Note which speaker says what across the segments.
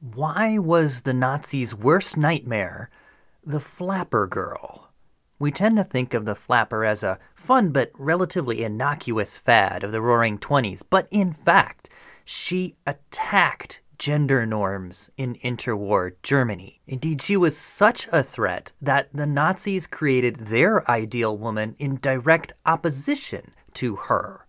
Speaker 1: Why was the Nazis' worst nightmare the flapper girl? We tend to think of the flapper as a fun but relatively innocuous fad of the roaring 20s, but in fact, she attacked gender norms in interwar Germany. Indeed, she was such a threat that the Nazis created their ideal woman in direct opposition to her.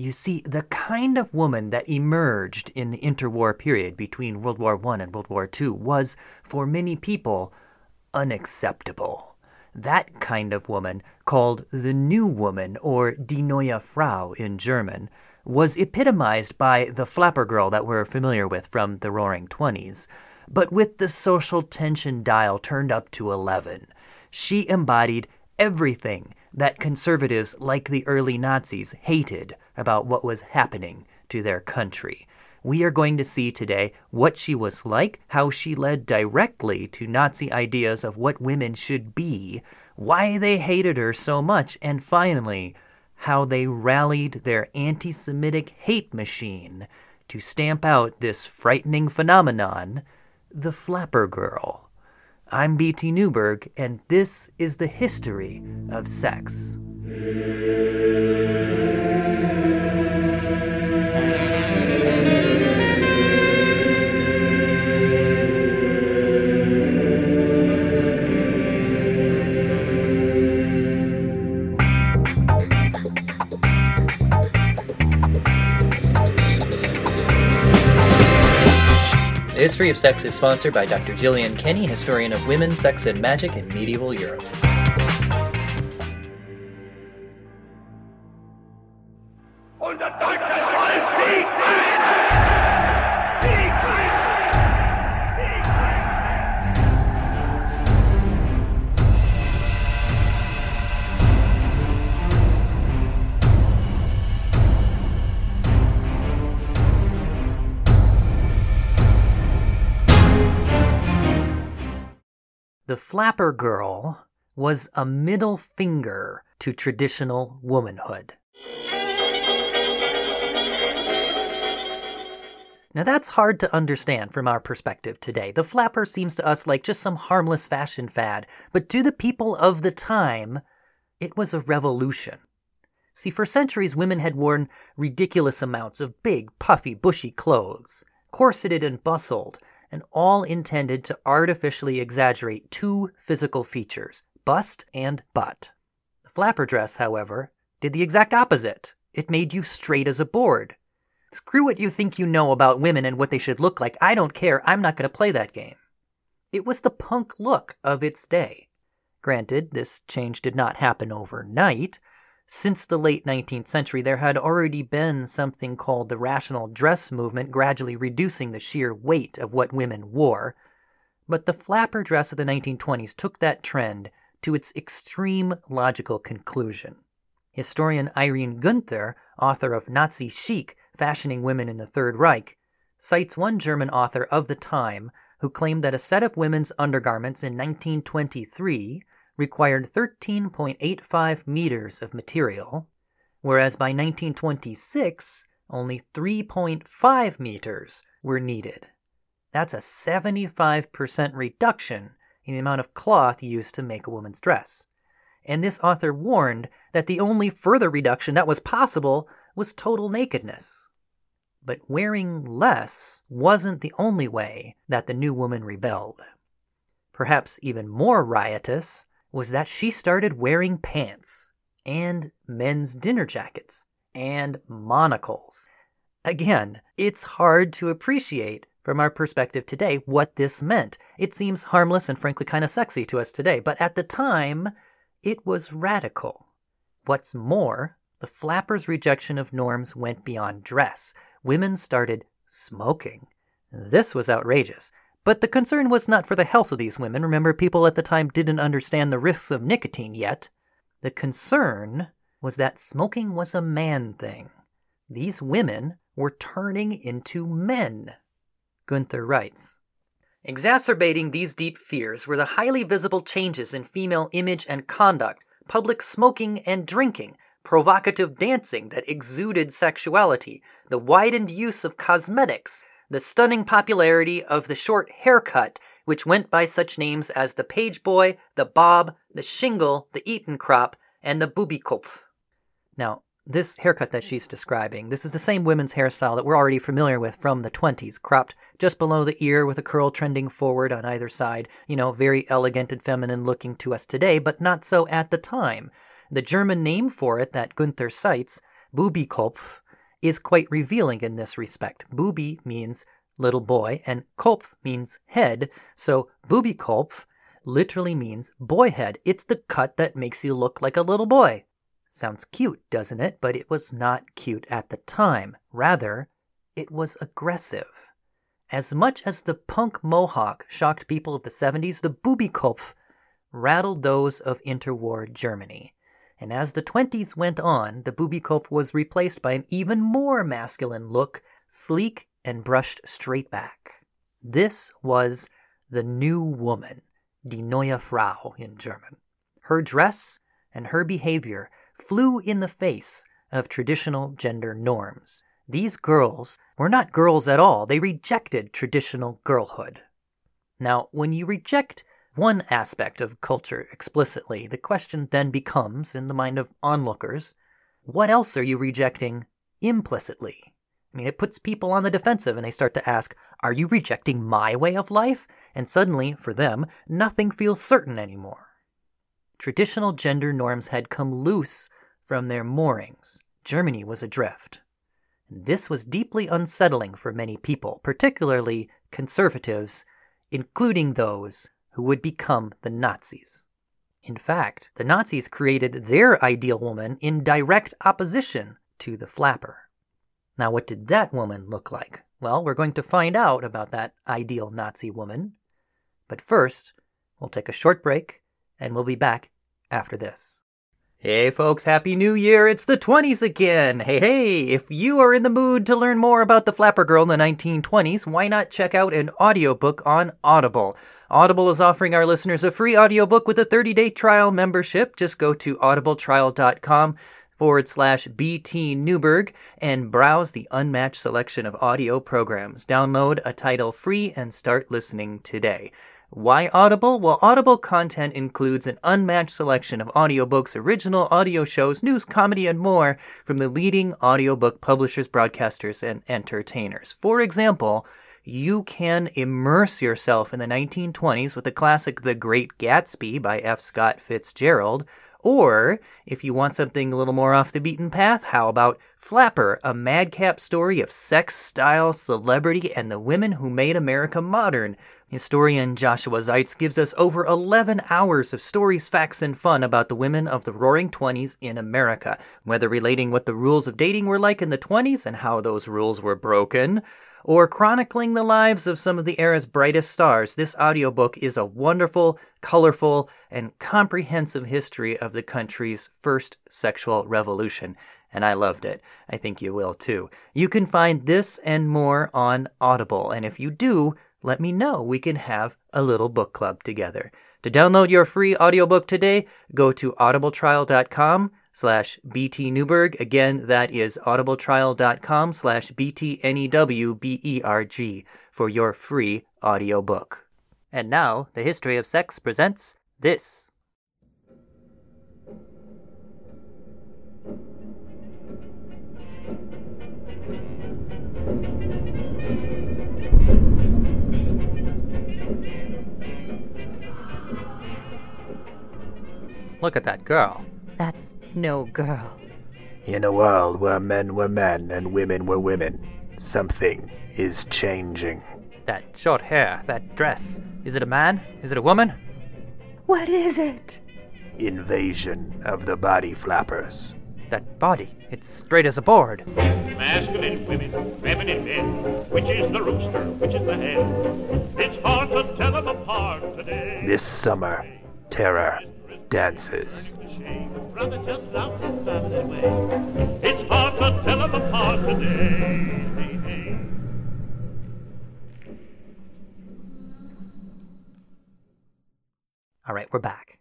Speaker 1: You see, the kind of woman that emerged in the interwar period between World War I and World War II was, for many people, unacceptable. That kind of woman, called the New Woman or Die Neue Frau in German, was epitomized by the flapper girl that we're familiar with from the Roaring Twenties, but with the social tension dial turned up to 11. She embodied everything that conservatives like the early Nazis hated about what was happening to their country. We are going to see today what she was like, how she led directly to Nazi ideas of what women should be, why they hated her so much, and finally, how they rallied their anti Semitic hate machine to stamp out this frightening phenomenon, the flapper girl. I'm B.T. Newberg, and this is the history of sex. The History of Sex is sponsored by Dr. Jillian Kenny, historian of women, sex, and magic in medieval Europe. Flapper girl was a middle finger to traditional womanhood. Now that's hard to understand from our perspective today. The flapper seems to us like just some harmless fashion fad, but to the people of the time, it was a revolution. See, for centuries, women had worn ridiculous amounts of big, puffy, bushy clothes, corseted and bustled, and all intended to artificially exaggerate two physical features bust and butt. The flapper dress, however, did the exact opposite. It made you straight as a board. Screw what you think you know about women and what they should look like. I don't care. I'm not going to play that game. It was the punk look of its day. Granted, this change did not happen overnight. Since the late 19th century, there had already been something called the rational dress movement, gradually reducing the sheer weight of what women wore. But the flapper dress of the 1920s took that trend to its extreme logical conclusion. Historian Irene Guenther, author of Nazi Chic Fashioning Women in the Third Reich, cites one German author of the time who claimed that a set of women's undergarments in 1923 required 13.85 meters of material, whereas by 1926, only 3.5 meters were needed. That's a 75% reduction in the amount of cloth used to make a woman's dress. And this author warned that the only further reduction that was possible was total nakedness. But wearing less wasn't the only way that the new woman rebelled. Perhaps even more riotous was that she started wearing pants and men's dinner jackets and monocles. Again, it's hard to appreciate from our perspective today what this meant. It seems harmless and frankly kind of sexy to us today, but at the time, it was radical. What's more, the flappers' rejection of norms went beyond dress. Women started smoking. This was outrageous. But the concern was not for the health of these women. Remember, people at the time didn't understand the risks of nicotine yet. The concern was that smoking was a man thing. These women were turning into men. Guenther writes Exacerbating these deep fears were the highly visible changes in female image and conduct, public smoking and drinking, provocative dancing that exuded sexuality, the widened use of cosmetics, the stunning popularity of the short haircut, which went by such names as the page boy, the bob, the shingle, the Eton crop, and the Bubikopf. Now, this haircut that she's describing, this is the same women's hairstyle that we're already familiar with from the 20s, cropped just below the ear with a curl trending forward on either side. You know, very elegant and feminine looking to us today, but not so at the time. The German name for it that Guenther cites, Bubikopf, is quite revealing in this respect. Bubi means little boy, and Kopf means head, so Bubikopf literally means boy head. It's the cut that makes you look like a little boy. Sounds cute, doesn't it? But it was not cute at the time. Rather, it was aggressive. As much as the punk mohawk shocked people of the 70s, the Bubikopf rattled those of interwar Germany. And as the 20s went on, the Bubikopf was replaced by an even more masculine look, sleek and brushed straight back. This was the new woman, die neue Frau in German. Her dress and her behavior flew in the face of traditional gender norms. These girls were not girls at all, they rejected traditional girlhood. Now, when you reject one aspect of culture explicitly, the question then becomes, in the mind of onlookers, what else are you rejecting implicitly? I mean, it puts people on the defensive and they start to ask, Are you rejecting my way of life? And suddenly, for them, nothing feels certain anymore traditional gender norms had come loose from their moorings. Germany was adrift. This was deeply unsettling for many people, particularly conservatives, including those who would become the Nazis. In fact, the Nazis created their ideal woman in direct opposition to the flapper. Now, what did that woman look like? Well, we're going to find out about that ideal Nazi woman. But first, we'll take a short break and we'll be back after this. Hey folks, Happy New Year! It's the 20s again! Hey hey! If you are in the mood to learn more about the Flapper Girl in the 1920s, why not check out an audiobook on Audible? Audible is offering our listeners a free audiobook with a 30 day trial membership. Just go to audibletrial.com forward slash BT Newberg and browse the unmatched selection of audio programs. Download a title free and start listening today. Why Audible? Well, Audible content includes an unmatched selection of audiobooks, original audio shows, news, comedy, and more from the leading audiobook publishers, broadcasters, and entertainers. For example, you can immerse yourself in the 1920s with the classic The Great Gatsby by F. Scott Fitzgerald, or, if you want something a little more off the beaten path, how about Flapper, a madcap story of sex, style, celebrity, and the women who made America modern? Historian Joshua Zeitz gives us over 11 hours of stories, facts, and fun about the women of the roaring 20s in America, whether relating what the rules of dating were like in the 20s and how those rules were broken or chronicling the lives of some of the era's brightest stars, this audiobook is a wonderful, colorful, and comprehensive history of the country's first sexual revolution. And I loved it. I think you will too. You can find this and more on Audible. And if you do, let me know. We can have a little book club together. To download your free audiobook today, go to audibletrial.com slash BT Newberg. Again, that is audibletrial.com slash BTNEWBERG for your free audiobook. And now, The History of Sex presents this. Look at that girl.
Speaker 2: That's no girl.
Speaker 3: In a world where men were men and women were women, something is changing.
Speaker 1: That short hair, that dress. Is it a man? Is it a woman?
Speaker 2: What is it?
Speaker 3: Invasion of the body flappers.
Speaker 1: That body, it's straight as a board.
Speaker 4: Masculine women, feminine men. Which is the rooster? Which is the hen? It's hard to tell them apart today.
Speaker 3: This summer, terror dances.
Speaker 1: All right, we're back.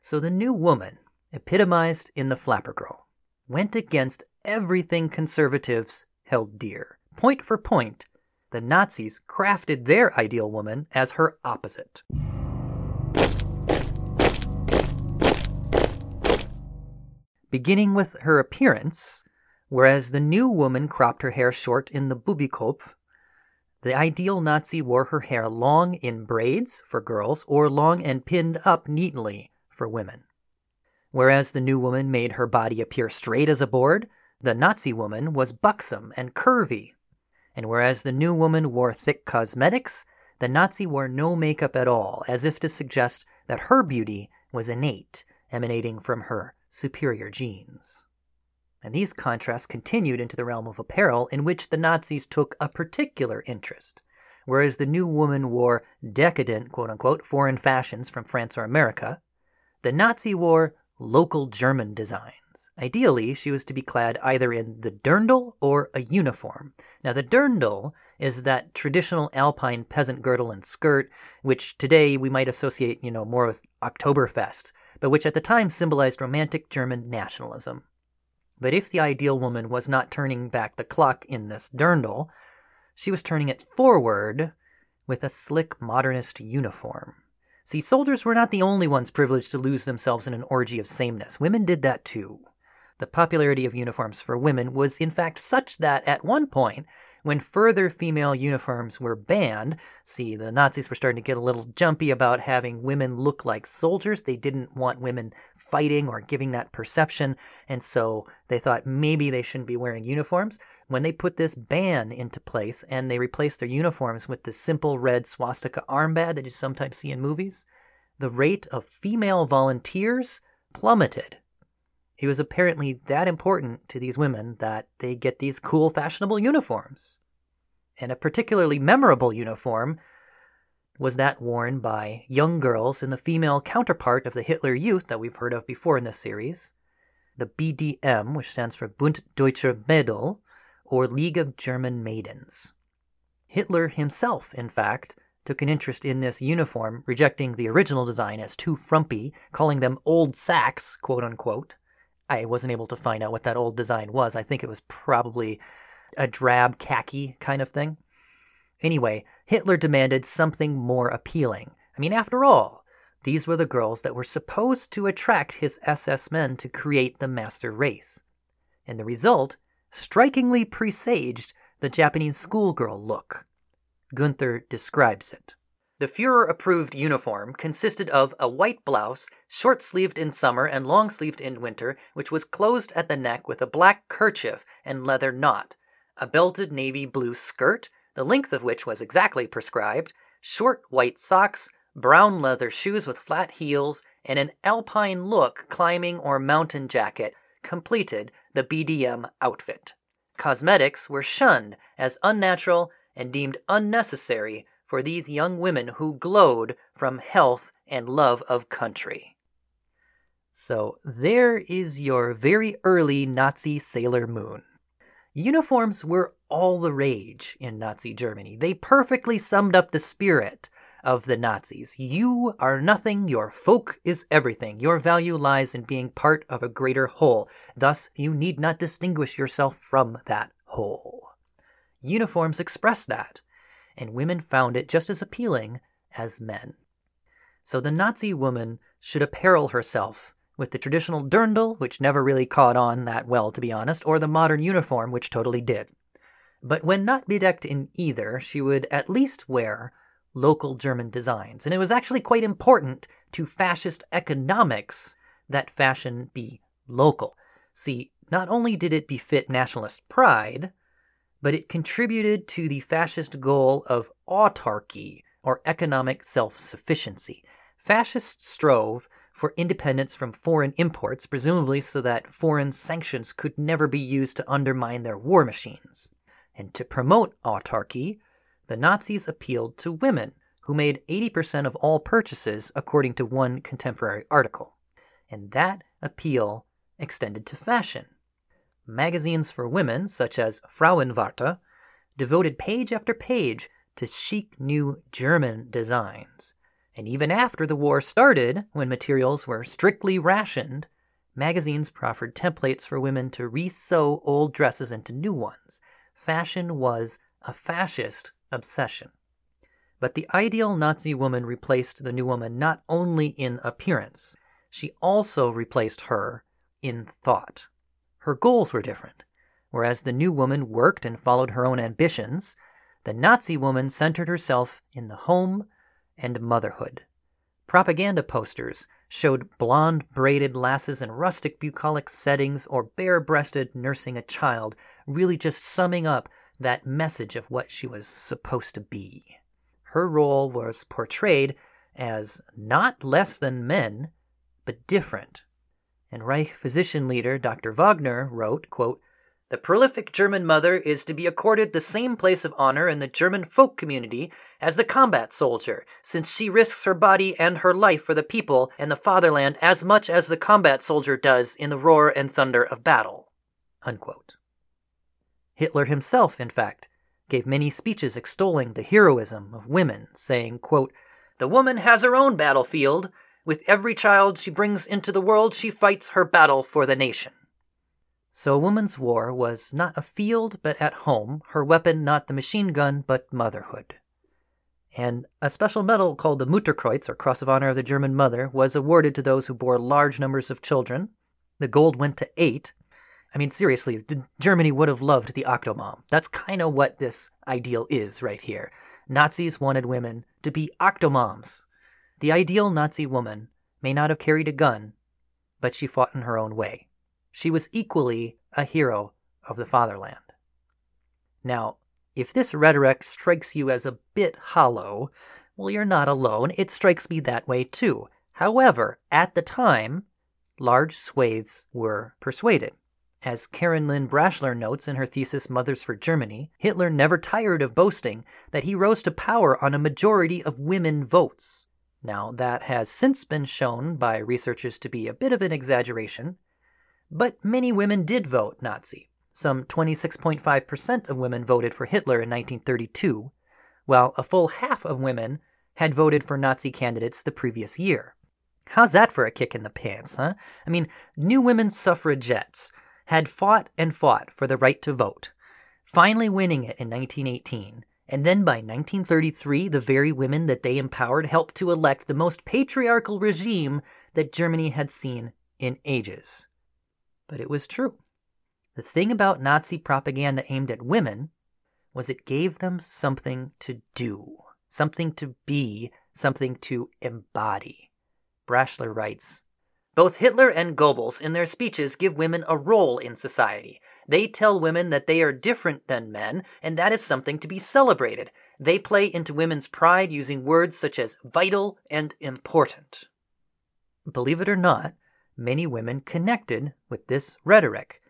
Speaker 1: So the new woman, epitomized in the Flapper Girl, went against everything conservatives held dear. Point for point, the Nazis crafted their ideal woman as her opposite. Beginning with her appearance, whereas the new woman cropped her hair short in the Bubikopf, the ideal Nazi wore her hair long in braids for girls or long and pinned up neatly for women. Whereas the new woman made her body appear straight as a board, the Nazi woman was buxom and curvy. And whereas the new woman wore thick cosmetics, the Nazi wore no makeup at all, as if to suggest that her beauty was innate, emanating from her superior genes. And these contrasts continued into the realm of apparel, in which the Nazis took a particular interest. Whereas the new woman wore decadent, quote unquote, foreign fashions from France or America, the Nazi wore local German designs. Ideally, she was to be clad either in the dirndl or a uniform. Now, the dirndl is that traditional alpine peasant girdle and skirt, which today we might associate, you know, more with Oktoberfest, but which at the time symbolized romantic German nationalism. But if the ideal woman was not turning back the clock in this dirndl, she was turning it forward with a slick modernist uniform. See, soldiers were not the only ones privileged to lose themselves in an orgy of sameness. Women did that too. The popularity of uniforms for women was in fact such that at one point, when further female uniforms were banned, see, the Nazis were starting to get a little jumpy about having women look like soldiers. They didn't want women fighting or giving that perception, and so they thought maybe they shouldn't be wearing uniforms. When they put this ban into place and they replaced their uniforms with the simple red swastika armband that you sometimes see in movies, the rate of female volunteers plummeted it was apparently that important to these women that they get these cool, fashionable uniforms. And a particularly memorable uniform was that worn by young girls in the female counterpart of the Hitler Youth that we've heard of before in this series, the BDM, which stands for Bund Deutscher Mädel, or League of German Maidens. Hitler himself, in fact, took an interest in this uniform, rejecting the original design as too frumpy, calling them old sacks, quote unquote. I wasn't able to find out what that old design was. I think it was probably a drab khaki kind of thing. Anyway, Hitler demanded something more appealing. I mean, after all, these were the girls that were supposed to attract his SS men to create the master race. And the result strikingly presaged the Japanese schoolgirl look. Guenther describes it. The Fuhrer approved uniform consisted of a white blouse, short sleeved in summer and long sleeved in winter, which was closed at the neck with a black kerchief and leather knot, a belted navy blue skirt, the length of which was exactly prescribed, short white socks, brown leather shoes with flat heels, and an alpine look climbing or mountain jacket completed the BDM outfit. Cosmetics were shunned as unnatural and deemed unnecessary for these young women who glowed from health and love of country. So there is your very early Nazi Sailor Moon. Uniforms were all the rage in Nazi Germany. They perfectly summed up the spirit of the Nazis. You are nothing, your folk is everything. Your value lies in being part of a greater whole. Thus, you need not distinguish yourself from that whole. Uniforms express that and women found it just as appealing as men. So the Nazi woman should apparel herself with the traditional dirndl, which never really caught on that well, to be honest, or the modern uniform, which totally did. But when not bedecked in either, she would at least wear local German designs. And it was actually quite important to fascist economics that fashion be local. See, not only did it befit nationalist pride, but it contributed to the fascist goal of autarky, or economic self sufficiency. Fascists strove for independence from foreign imports, presumably so that foreign sanctions could never be used to undermine their war machines. And to promote autarky, the Nazis appealed to women, who made 80% of all purchases, according to one contemporary article. And that appeal extended to fashion. Magazines for women, such as Frauenwarte, devoted page after page to chic new German designs. And even after the war started, when materials were strictly rationed, magazines proffered templates for women to resew old dresses into new ones. Fashion was a fascist obsession. But the ideal Nazi woman replaced the new woman not only in appearance, she also replaced her in thought. Her goals were different. Whereas the new woman worked and followed her own ambitions, the Nazi woman centered herself in the home and motherhood. Propaganda posters showed blonde braided lasses in rustic bucolic settings or bare breasted nursing a child, really just summing up that message of what she was supposed to be. Her role was portrayed as not less than men, but different. And Reich physician leader Dr. Wagner wrote, quote, the prolific German mother is to be accorded the same place of honor in the German folk community as the combat soldier, since she risks her body and her life for the people and the fatherland as much as the combat soldier does in the roar and thunder of battle. Unquote. Hitler himself, in fact, gave many speeches extolling the heroism of women, saying, quote, The woman has her own battlefield. With every child she brings into the world, she fights her battle for the nation. So a woman's war was not a field, but at home, her weapon not the machine gun, but motherhood. And a special medal called the Mutterkreuz, or Cross of Honor of the German Mother, was awarded to those who bore large numbers of children. The gold went to eight. I mean, seriously, Germany would have loved the Octomom. That's kind of what this ideal is right here. Nazis wanted women to be Octomoms. The ideal Nazi woman may not have carried a gun, but she fought in her own way she was equally a hero of the fatherland. Now, if this rhetoric strikes you as a bit hollow, well, you're not alone. It strikes me that way too. However, at the time, large swathes were persuaded. As Karen Lynn Brashler notes in her thesis Mothers for Germany, Hitler never tired of boasting that he rose to power on a majority of women votes. Now, that has since been shown by researchers to be a bit of an exaggeration, but many women did vote Nazi. Some 26.5% of women voted for Hitler in 1932, while a full half of women had voted for Nazi candidates the previous year. How's that for a kick in the pants, huh? I mean, new women suffragettes had fought and fought for the right to vote, finally winning it in 1918. And then by 1933, the very women that they empowered helped to elect the most patriarchal regime that Germany had seen in ages but it was true. The thing about Nazi propaganda aimed at women was it gave them something to do, something to be, something to embody. Brashler writes Both Hitler and Goebbels, in their speeches, give women a role in society. They tell women that they are different than men, and that is something to be celebrated. They play into women's pride using words such as vital and important. Believe it or not, many women connected with this rhetoric.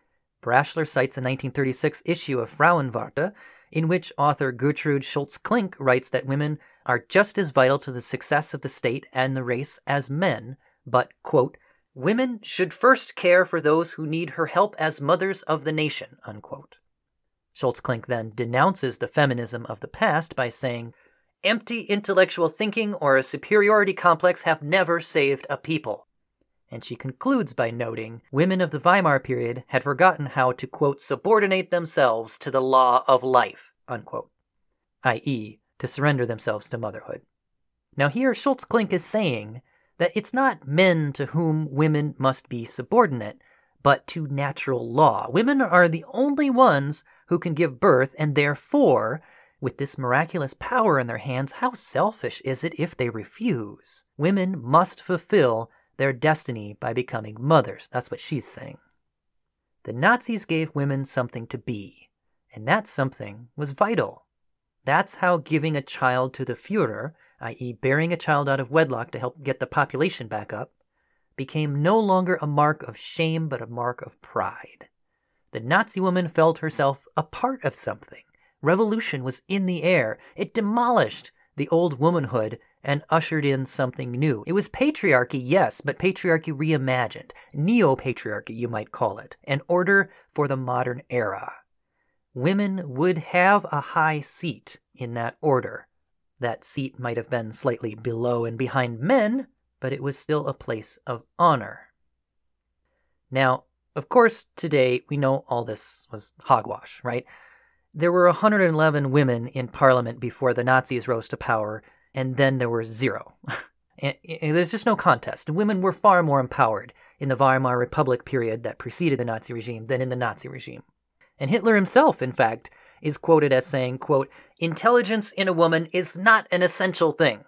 Speaker 1: Brashler cites a 1936 issue of Frauenwarte, in which author Gertrude Scholtz Klink writes that women are just as vital to the success of the state and the race as men, but, quote, women should first care for those who need her help as mothers of the nation, unquote. Scholtz Klink then denounces the feminism of the past by saying, Empty intellectual thinking or a superiority complex have never saved a people and she concludes by noting women of the Weimar period had forgotten how to, quote, subordinate themselves to the law of life, unquote, i.e., to surrender themselves to motherhood. Now, here Scholtz Klink is saying that it's not men to whom women must be subordinate, but to natural law. Women are the only ones who can give birth, and therefore, with this miraculous power in their hands, how selfish is it if they refuse? Women must fulfill their destiny by becoming mothers. That's what she's saying. The Nazis gave women something to be, and that something was vital. That's how giving a child to the Fuhrer, i.e., bearing a child out of wedlock to help get the population back up, became no longer a mark of shame but a mark of pride. The Nazi woman felt herself a part of something. Revolution was in the air. It demolished the old womanhood and ushered in something new. It was patriarchy, yes, but patriarchy reimagined. Neo patriarchy, you might call it. An order for the modern era. Women would have a high seat in that order. That seat might have been slightly below and behind men, but it was still a place of honor. Now, of course, today we know all this was hogwash, right? There were 111 women in parliament before the Nazis rose to power, and then there were zero. and, and there's just no contest. Women were far more empowered in the Weimar Republic period that preceded the Nazi regime than in the Nazi regime. And Hitler himself, in fact, is quoted as saying, quote, intelligence in a woman is not an essential thing.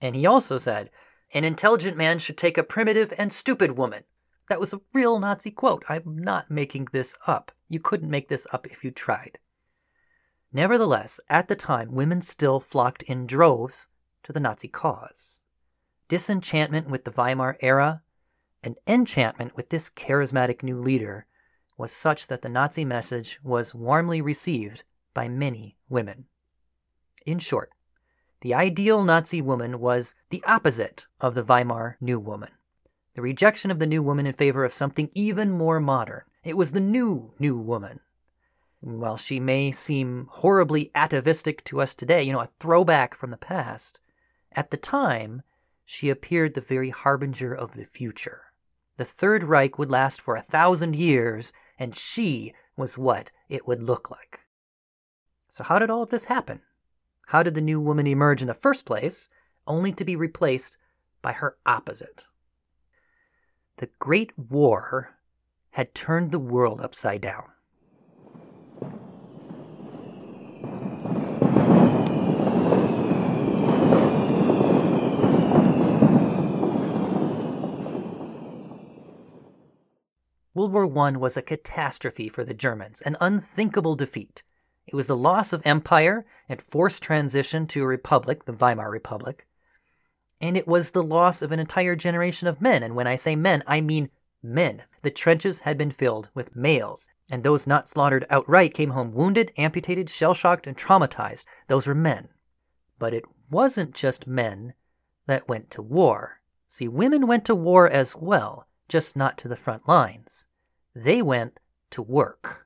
Speaker 1: And he also said, an intelligent man should take a primitive and stupid woman. That was a real Nazi quote. I'm not making this up. You couldn't make this up if you tried. Nevertheless, at the time, women still flocked in droves to the Nazi cause. Disenchantment with the Weimar era and enchantment with this charismatic new leader was such that the Nazi message was warmly received by many women. In short, the ideal Nazi woman was the opposite of the Weimar New Woman. The rejection of the New Woman in favor of something even more modern. It was the new New Woman. While she may seem horribly atavistic to us today, you know, a throwback from the past, at the time, she appeared the very harbinger of the future. The Third Reich would last for a thousand years, and she was what it would look like. So, how did all of this happen? How did the new woman emerge in the first place, only to be replaced by her opposite? The Great War had turned the world upside down. World War I was a catastrophe for the Germans, an unthinkable defeat. It was the loss of empire and forced transition to a republic, the Weimar Republic. And it was the loss of an entire generation of men. And when I say men, I mean men. The trenches had been filled with males, and those not slaughtered outright came home wounded, amputated, shell shocked, and traumatized. Those were men. But it wasn't just men that went to war. See, women went to war as well just not to the front lines. They went to work.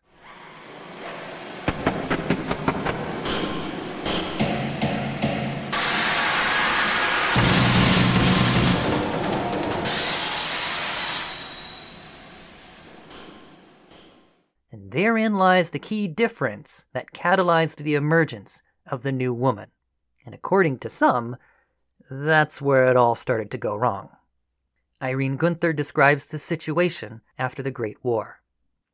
Speaker 1: And therein lies the key difference that catalyzed the emergence of the new woman. And according to some, that's where it all started to go wrong. Irene Guenther describes the situation after the Great War.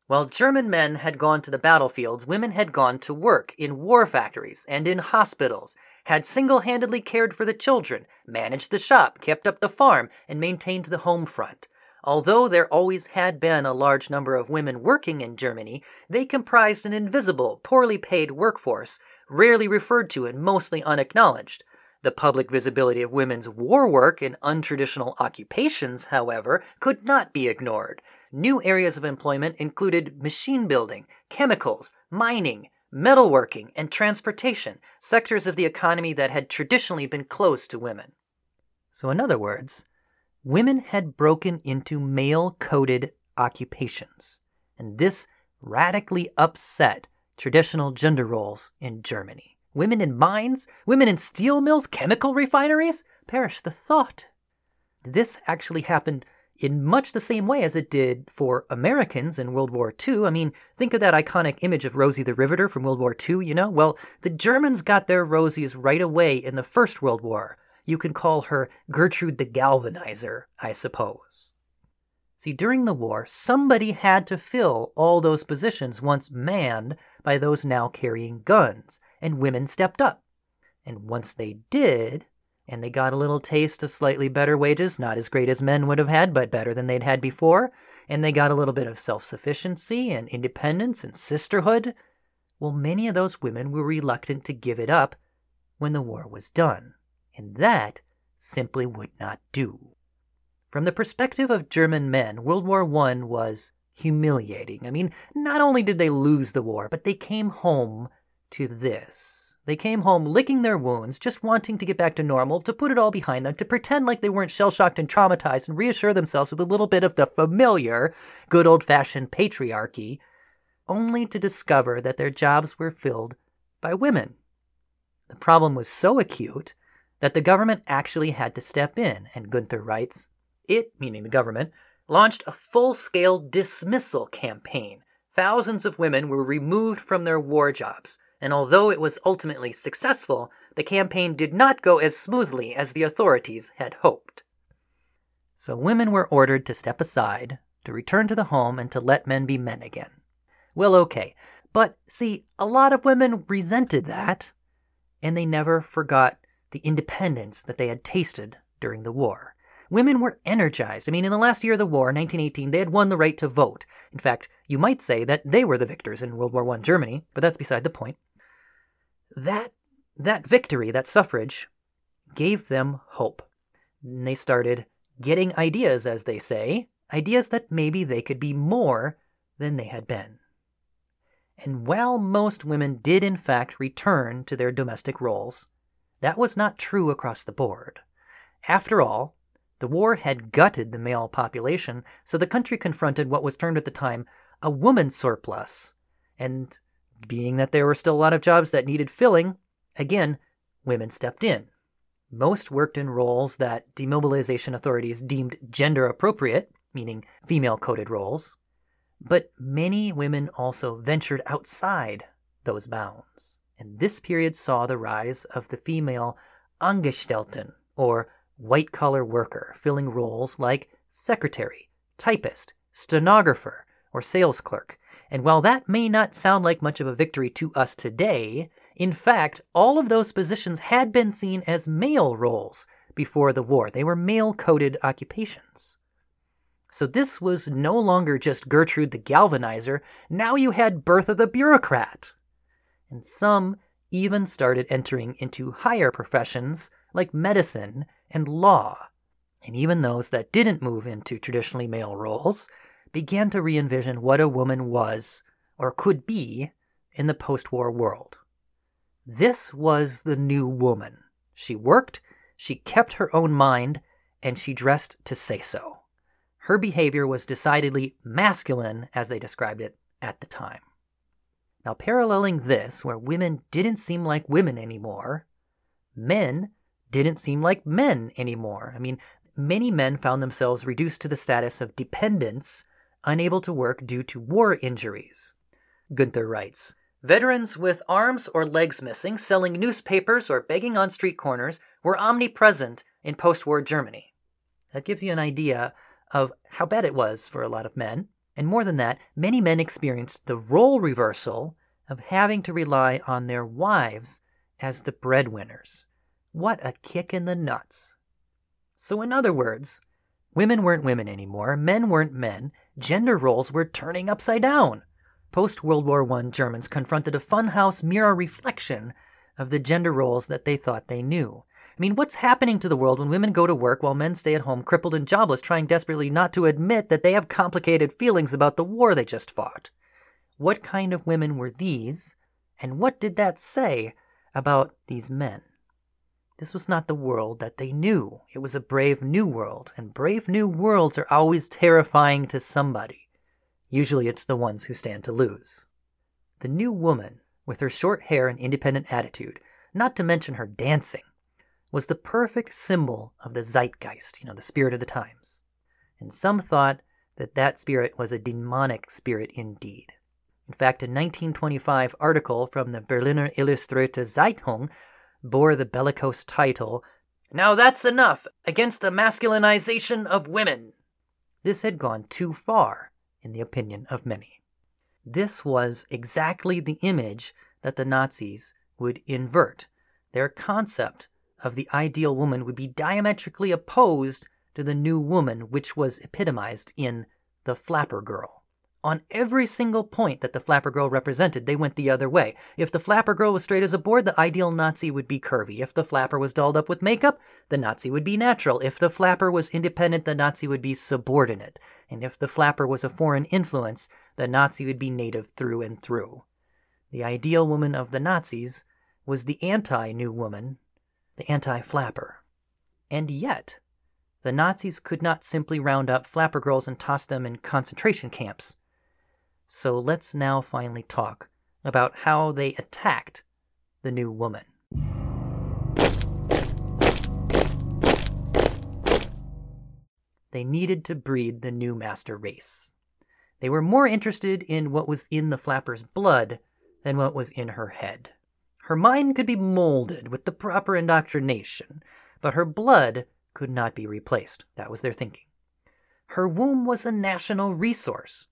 Speaker 1: While German men had gone to the battlefields, women had gone to work in war factories and in hospitals, had single handedly cared for the children, managed the shop, kept up the farm, and maintained the home front. Although there always had been a large number of women working in Germany, they comprised an invisible, poorly paid workforce, rarely referred to and mostly unacknowledged. The public visibility of women's war work in untraditional occupations, however, could not be ignored. New areas of employment included machine building, chemicals, mining, metalworking, and transportation, sectors of the economy that had traditionally been closed to women. So, in other words, women had broken into male coded occupations, and this radically upset traditional gender roles in Germany. Women in mines? Women in steel mills? Chemical refineries? Perish the thought. This actually happened in much the same way as it did for Americans in World War II. I mean, think of that iconic image of Rosie the Riveter from World War II, you know? Well, the Germans got their Rosies right away in the First World War. You can call her Gertrude the Galvanizer, I suppose. See, during the war, somebody had to fill all those positions once manned by those now carrying guns and women stepped up. And once they did, and they got a little taste of slightly better wages, not as great as men would have had, but better than they'd had before, and they got a little bit of self sufficiency and independence and sisterhood, well, many of those women were reluctant to give it up when the war was done. And that simply would not do. From the perspective of German men, World War I was humiliating. I mean, not only did they lose the war, but they came home to this. They came home licking their wounds, just wanting to get back to normal, to put it all behind them, to pretend like they weren't shell shocked and traumatized, and reassure themselves with a little bit of the familiar, good old fashioned patriarchy, only to discover that their jobs were filled by women. The problem was so acute that the government actually had to step in, and Guenther writes It, meaning the government, launched a full scale dismissal campaign. Thousands of women were removed from their war jobs and although it was ultimately successful, the campaign did not go as smoothly as the authorities had hoped. So women were ordered to step aside, to return to the home, and to let men be men again. Well, okay, but see, a lot of women resented that, and they never forgot the independence that they had tasted during the war. Women were energized. I mean, in the last year of the war, 1918, they had won the right to vote. In fact, you might say that they were the victors in World War I Germany, but that's beside the point. That that victory, that suffrage, gave them hope. And they started getting ideas, as they say, ideas that maybe they could be more than they had been. And while most women did in fact return to their domestic roles, that was not true across the board. After all, the war had gutted the male population, so the country confronted what was termed at the time a woman surplus. And being that there were still a lot of jobs that needed filling, again, women stepped in. Most worked in roles that demobilization authorities deemed gender appropriate, meaning female coded roles. But many women also ventured outside those bounds. And this period saw the rise of the female Angestellten, or white collar worker, filling roles like secretary, typist, stenographer, or sales clerk. And while that may not sound like much of a victory to us today, in fact, all of those positions had been seen as male roles before the war. They were male coded occupations. So this was no longer just Gertrude the Galvanizer, now you had Bertha the Bureaucrat. And some even started entering into higher professions like medicine and law. And even those that didn't move into traditionally male roles began to re envision what a woman was or could be in the post war world. This was the new woman. She worked, she kept her own mind, and she dressed to say so. Her behavior was decidedly masculine, as they described it at the time. Now, paralleling this, where women didn't seem like women anymore, men didn't seem like men anymore. I mean, many men found themselves reduced to the status of dependents, unable to work due to war injuries. Guenther writes Veterans with arms or legs missing, selling newspapers, or begging on street corners were omnipresent in post war Germany. That gives you an idea of how bad it was for a lot of men. And more than that, many men experienced the role reversal of having to rely on their wives as the breadwinners. What a kick in the nuts. So, in other words, women weren't women anymore, men weren't men, gender roles were turning upside down. Post World War I Germans confronted a funhouse mirror reflection of the gender roles that they thought they knew. I mean, what's happening to the world when women go to work while men stay at home crippled and jobless, trying desperately not to admit that they have complicated feelings about the war they just fought? What kind of women were these, and what did that say about these men? This was not the world that they knew. It was a brave new world, and brave new worlds are always terrifying to somebody. Usually it's the ones who stand to lose. The new woman, with her short hair and independent attitude, not to mention her dancing, was the perfect symbol of the zeitgeist, you know, the spirit of the times. And some thought that that spirit was a demonic spirit indeed. In fact, a 1925 article from the Berliner Illustrierte Zeitung bore the bellicose title, Now That's Enough Against the Masculinization of Women. This had gone too far, in the opinion of many. This was exactly the image that the Nazis would invert. Their concept of the ideal woman would be diametrically opposed to the new woman, which was epitomized in the flapper girl. On every single point that the flapper girl represented, they went the other way. If the flapper girl was straight as a board, the ideal Nazi would be curvy. If the flapper was dolled up with makeup, the Nazi would be natural. If the flapper was independent, the Nazi would be subordinate. And if the flapper was a foreign influence, the Nazi would be native through and through. The ideal woman of the Nazis was the anti new woman the anti flapper. And yet, the Nazis could not simply round up flapper girls and toss them in concentration camps. So let's now finally talk about how they attacked the new woman. They needed to breed the new master race. They were more interested in what was in the flapper's blood than what was in her head. Her mind could be molded with the proper indoctrination, but her blood could not be replaced. That was their thinking. Her womb was a national resource.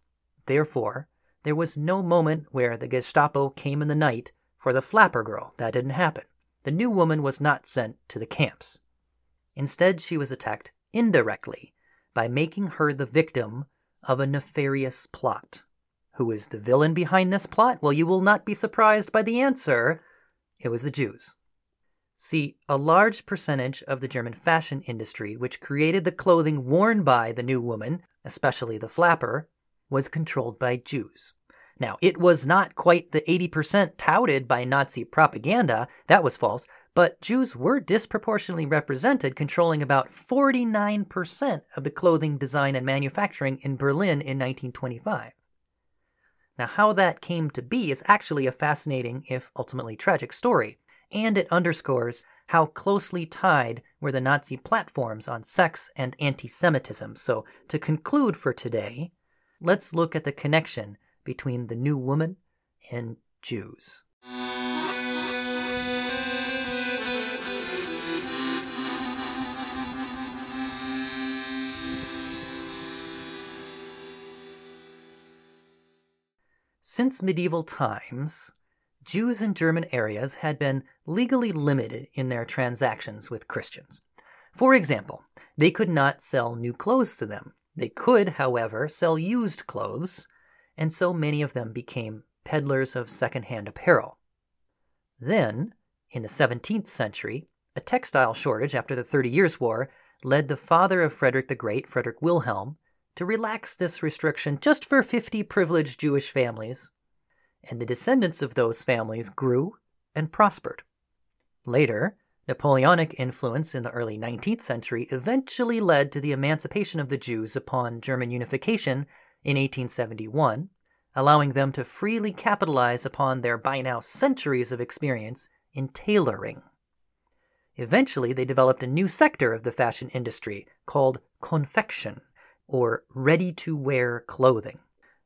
Speaker 1: Therefore, there was no moment where the Gestapo came in the night for the flapper girl. That didn't happen. The new woman was not sent to the camps. Instead, she was attacked indirectly by making her the victim of a nefarious plot. Who is the villain behind this plot? Well, you will not be surprised by the answer. It was the Jews. See, a large percentage of the German fashion industry, which created the clothing worn by the new woman, especially the flapper, was controlled by Jews. Now, it was not quite the 80% touted by Nazi propaganda, that was false, but Jews were disproportionately represented, controlling about 49% of the clothing design and manufacturing in Berlin in 1925. Now, how that came to be is actually a fascinating, if ultimately tragic, story, and it underscores how closely tied were the Nazi platforms on sex and anti Semitism. So, to conclude for today, let's look at the connection between the new woman and Jews. Since medieval times, Jews in German areas had been legally limited in their transactions with Christians. For example, they could not sell new clothes to them. They could, however, sell used clothes, and so many of them became peddlers of second-hand apparel. Then, in the 17th century, a textile shortage after the Thirty Years' War led the father of Frederick the Great, Frederick Wilhelm, to relax this restriction just for 50 privileged Jewish families, and the descendants of those families grew and prospered. Later, Napoleonic influence in the early 19th century eventually led to the emancipation of the Jews upon German unification in 1871, allowing them to freely capitalize upon their by now centuries of experience in tailoring. Eventually, they developed a new sector of the fashion industry called confection or ready to wear clothing.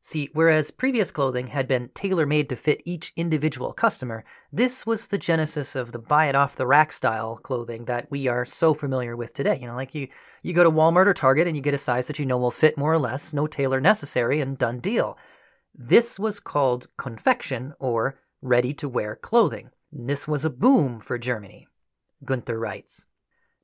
Speaker 1: See, whereas previous clothing had been tailor made to fit each individual customer, this was the genesis of the buy it off the rack style clothing that we are so familiar with today. You know, like you, you go to Walmart or Target and you get a size that you know will fit more or less, no tailor necessary, and done deal. This was called confection or ready to wear clothing. This was a boom for Germany. Guenther writes.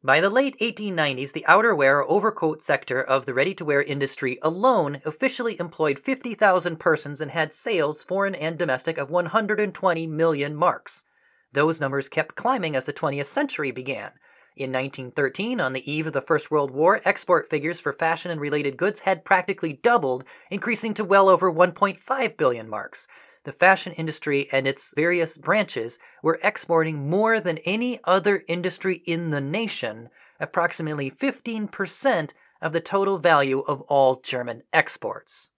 Speaker 1: By the late 1890s, the outerwear overcoat sector of the ready to wear industry alone officially employed 50,000 persons and had sales, foreign and domestic, of 120 million marks. Those numbers kept climbing as the 20th century began. In 1913, on the eve of the First World War, export figures for fashion and related goods had practically doubled, increasing to well over 1.5 billion marks the fashion industry and its various branches were exporting more than any other industry in the nation, approximately 15% of the total value of all German exports.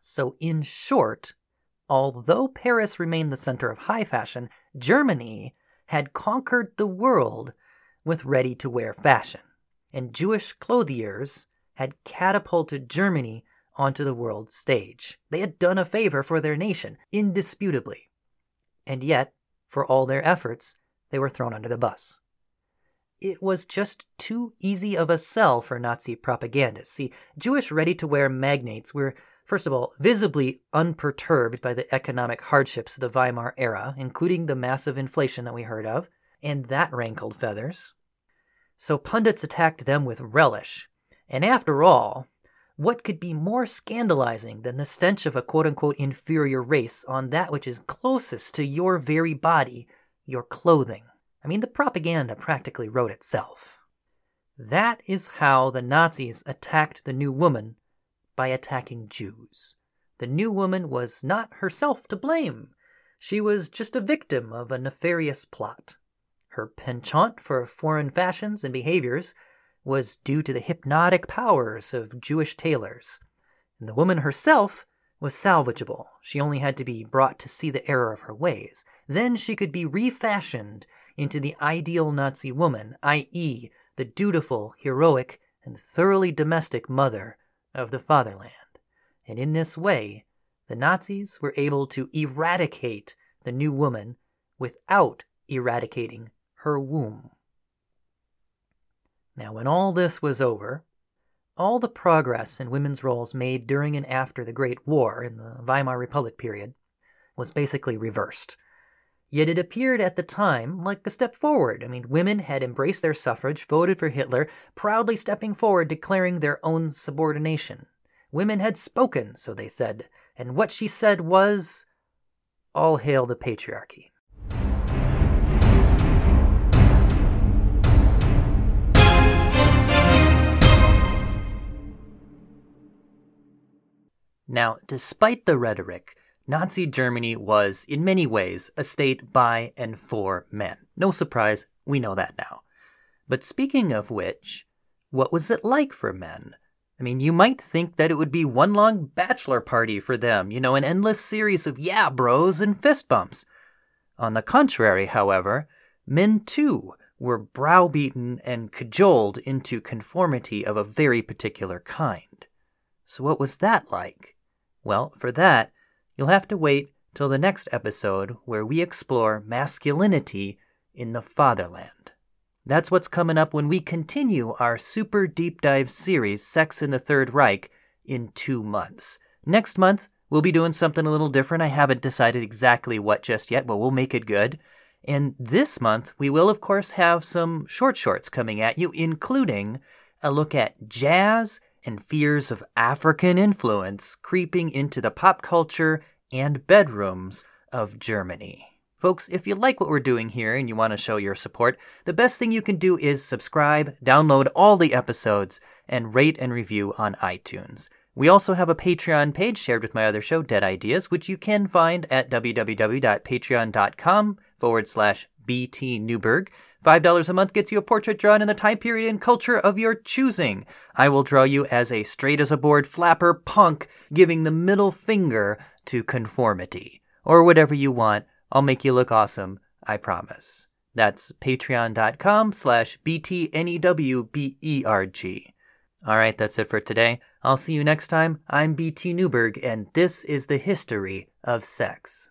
Speaker 1: So, in short, although Paris remained the center of high fashion, Germany had conquered the world with ready to wear fashion, and Jewish clothiers had catapulted Germany onto the world stage. They had done a favor for their nation, indisputably. And yet, for all their efforts, they were thrown under the bus. It was just too easy of a sell for Nazi propagandists. See, Jewish ready to wear magnates were, first of all, visibly unperturbed by the economic hardships of the Weimar era, including the massive inflation that we heard of, and that rankled feathers. So pundits attacked them with relish. And after all, what could be more scandalizing than the stench of a quote unquote inferior race on that which is closest to your very body, your clothing? I mean, the propaganda practically wrote itself. That is how the Nazis attacked the new woman by attacking Jews. The new woman was not herself to blame. She was just a victim of a nefarious plot. Her penchant for foreign fashions and behaviors was due to the hypnotic powers of Jewish tailors. And the woman herself was salvageable. She only had to be brought to see the error of her ways. Then she could be refashioned into the ideal Nazi woman, i.e., the dutiful, heroic, and thoroughly domestic mother of the fatherland. And in this way, the Nazis were able to eradicate the new woman without eradicating her womb. Now, when all this was over, all the progress in women's roles made during and after the Great War in the Weimar Republic period was basically reversed. Yet it appeared at the time like a step forward. I mean, women had embraced their suffrage, voted for Hitler, proudly stepping forward, declaring their own subordination. Women had spoken, so they said, and what she said was All hail the patriarchy. Now, despite the rhetoric, Nazi Germany was, in many ways, a state by and for men. No surprise, we know that now. But speaking of which, what was it like for men? I mean, you might think that it would be one long bachelor party for them, you know, an endless series of yeah bros and fist bumps. On the contrary, however, men too were browbeaten and cajoled into conformity of a very particular kind. So, what was that like? Well, for that, you'll have to wait till the next episode where we explore masculinity in the fatherland. That's what's coming up when we continue our super deep dive series, Sex in the Third Reich, in two months. Next month, we'll be doing something a little different. I haven't decided exactly what just yet, but we'll make it good. And this month, we will, of course, have some short shorts coming at you, including a look at jazz and fears of African influence creeping into the pop culture and bedrooms of Germany. Folks, if you like what we're doing here and you want to show your support, the best thing you can do is subscribe, download all the episodes, and rate and review on iTunes. We also have a Patreon page shared with my other show, Dead Ideas, which you can find at www.patreon.com forward slash BT Newberg. $5 a month gets you a portrait drawn in the time period and culture of your choosing. I will draw you as a straight as a board flapper punk giving the middle finger to conformity. Or whatever you want. I'll make you look awesome, I promise. That's patreon.com slash BTNEWBERG. All right, that's it for today. I'll see you next time. I'm BT Newberg, and this is the history of sex.